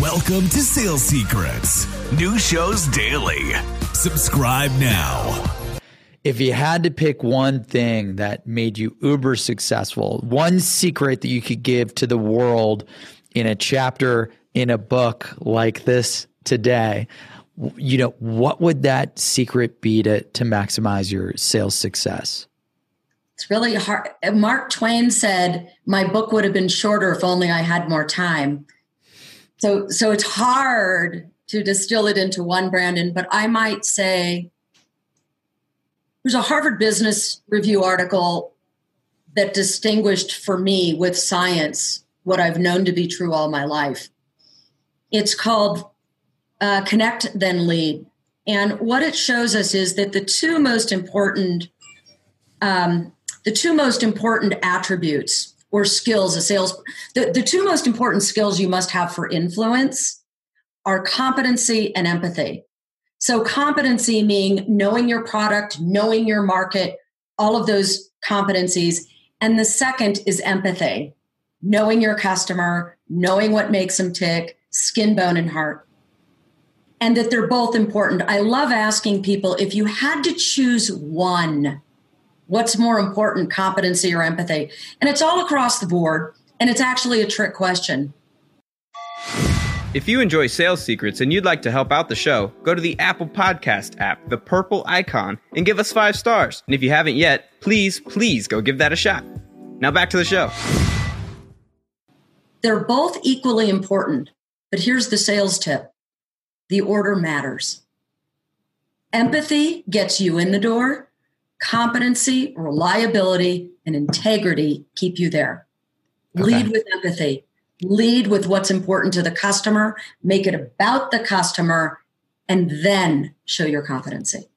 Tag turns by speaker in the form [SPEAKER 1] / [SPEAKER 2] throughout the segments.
[SPEAKER 1] Welcome to Sales Secrets. New shows daily. Subscribe now.
[SPEAKER 2] If you had to pick one thing that made you uber successful, one secret that you could give to the world in a chapter in a book like this today, you know, what would that secret be to, to maximize your sales success?
[SPEAKER 3] It's really hard. Mark Twain said, My book would have been shorter if only I had more time. So, so it's hard to distill it into one, Brandon, but I might say there's a Harvard Business Review article that distinguished for me with science what I've known to be true all my life. It's called uh, Connect Then Lead. And what it shows us is that the two most important um, the two most important attributes or skills a sales the, the two most important skills you must have for influence are competency and empathy. So competency meaning knowing your product knowing your market all of those competencies. And the second is empathy knowing your customer knowing what makes them tick skin bone and heart and that they're both important. I love asking people if you had to choose one What's more important, competency or empathy? And it's all across the board. And it's actually a trick question.
[SPEAKER 4] If you enjoy sales secrets and you'd like to help out the show, go to the Apple Podcast app, the purple icon, and give us five stars. And if you haven't yet, please, please go give that a shot. Now back to the show.
[SPEAKER 3] They're both equally important, but here's the sales tip the order matters. Empathy gets you in the door, competency, reliability, and integrity keep you there. Okay. Lead with empathy. Lead with what's important to the customer. Make it about the customer, and then show your competency.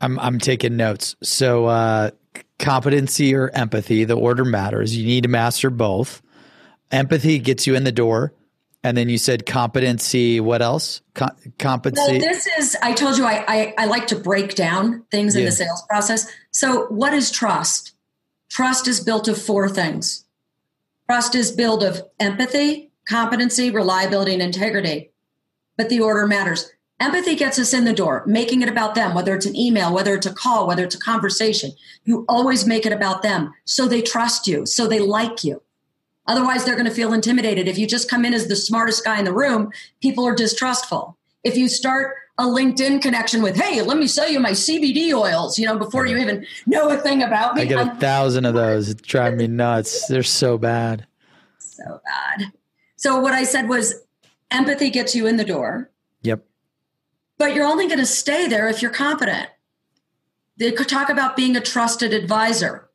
[SPEAKER 2] I'm I'm taking notes. So uh, competency or empathy, the order matters. You need to master both. Empathy gets you in the door. And then you said competency. What else? Com- competency.
[SPEAKER 3] Well, this is. I told you I, I, I like to break down things yeah. in the sales process. So, what is trust? Trust is built of four things. Trust is built of empathy, competency, reliability, and integrity. But the order matters. Empathy gets us in the door, making it about them, whether it's an email, whether it's a call, whether it's a conversation. You always make it about them. So they trust you, so they like you. Otherwise, they're going to feel intimidated. If you just come in as the smartest guy in the room, people are distrustful. If you start a LinkedIn connection with, hey, let me sell you my CBD oils, you know, before you even know a thing about me.
[SPEAKER 2] I get a thousand of those. It drives me nuts. They're so bad.
[SPEAKER 3] So bad. So what I said was empathy gets you in the door.
[SPEAKER 2] Yep.
[SPEAKER 3] But you're only going to stay there if you're competent. They could talk about being a trusted advisor.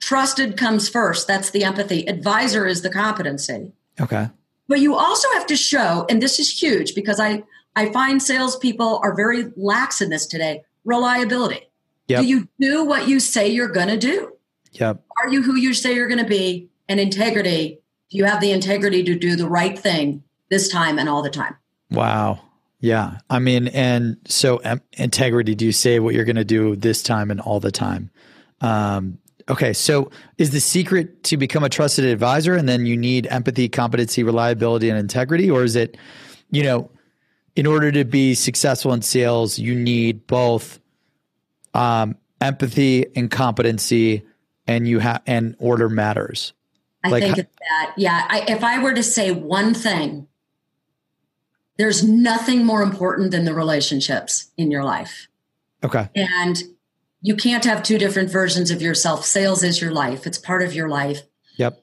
[SPEAKER 3] Trusted comes first. That's the empathy. Advisor is the competency.
[SPEAKER 2] Okay.
[SPEAKER 3] But you also have to show, and this is huge because I, I find salespeople are very lax in this today reliability. Yep. Do you do what you say you're going to do?
[SPEAKER 2] Yep.
[SPEAKER 3] Are you who you say you're going to be? And integrity. Do you have the integrity to do the right thing this time and all the time?
[SPEAKER 2] Wow. Yeah. I mean, and so um, integrity, do you say what you're going to do this time and all the time? Um, Okay, so is the secret to become a trusted advisor and then you need empathy, competency, reliability, and integrity? Or is it, you know, in order to be successful in sales, you need both um, empathy and competency and you have and order matters?
[SPEAKER 3] I like, think it's that. Yeah. I, if I were to say one thing, there's nothing more important than the relationships in your life.
[SPEAKER 2] Okay.
[SPEAKER 3] And you can't have two different versions of yourself. Sales is your life, it's part of your life.
[SPEAKER 2] Yep.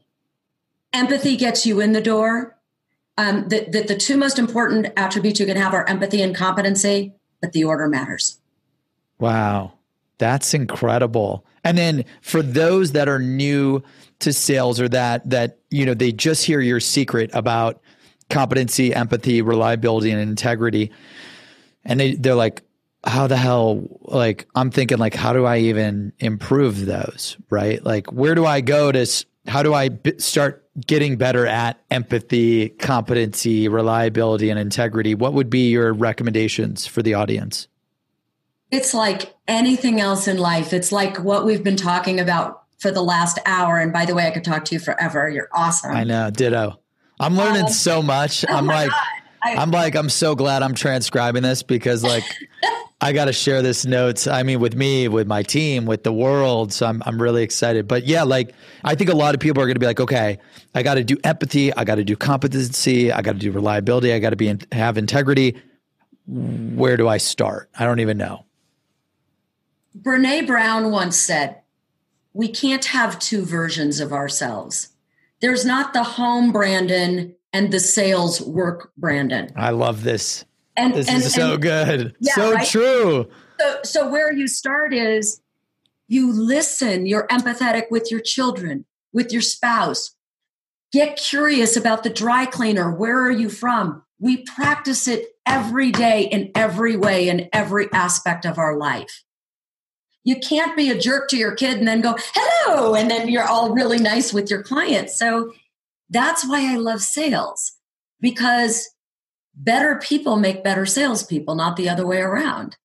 [SPEAKER 3] Empathy gets you in the door. Um, the, the, the two most important attributes you can have are empathy and competency, but the order matters.
[SPEAKER 2] Wow. That's incredible. And then for those that are new to sales or that that you know they just hear your secret about competency, empathy, reliability and integrity and they they're like how the hell like i'm thinking like how do i even improve those right like where do i go to how do i b- start getting better at empathy competency reliability and integrity what would be your recommendations for the audience?
[SPEAKER 3] It's like anything else in life. It's like what we've been talking about for the last hour. And by the way i could talk to you forever. You're awesome.
[SPEAKER 2] I know. Ditto. I'm learning um, so much. i'm like God. I, am like, I'm so glad I'm transcribing this because like I got to share this notes. I mean, with me, with my team, with the world. So I'm, I'm really excited. But yeah, like I think a lot of people are going to be like, okay, I got to do empathy. I got to do competency. I got to do reliability. I got to be in, have integrity. Where do I start? I don't even know.
[SPEAKER 3] Brene Brown once said, we can't have two versions of ourselves. There's not the home Brandon and the sales work Brandon.
[SPEAKER 2] I love this. And this and, is so and, good. Yeah, so right? true.
[SPEAKER 3] So so where you start is you listen, you're empathetic with your children, with your spouse. Get curious about the dry cleaner. Where are you from? We practice it every day in every way in every aspect of our life. You can't be a jerk to your kid and then go, hello, and then you're all really nice with your client. So that's why I love sales because better people make better salespeople, not the other way around.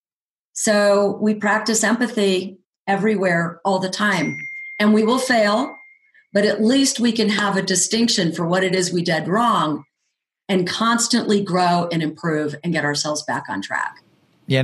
[SPEAKER 3] So we practice empathy everywhere all the time. And we will fail, but at least we can have a distinction for what it is we did wrong and constantly grow and improve and get ourselves back on track.
[SPEAKER 2] Yeah.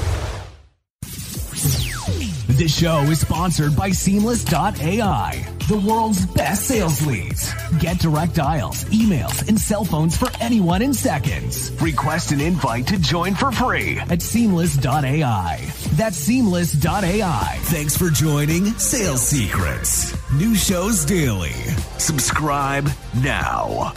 [SPEAKER 1] This show is sponsored by Seamless.ai, the world's best sales leads. Get direct dials, emails, and cell phones for anyone in seconds. Request an invite to join for free at Seamless.ai. That's Seamless.ai. Thanks for joining Sales Secrets. New shows daily. Subscribe now.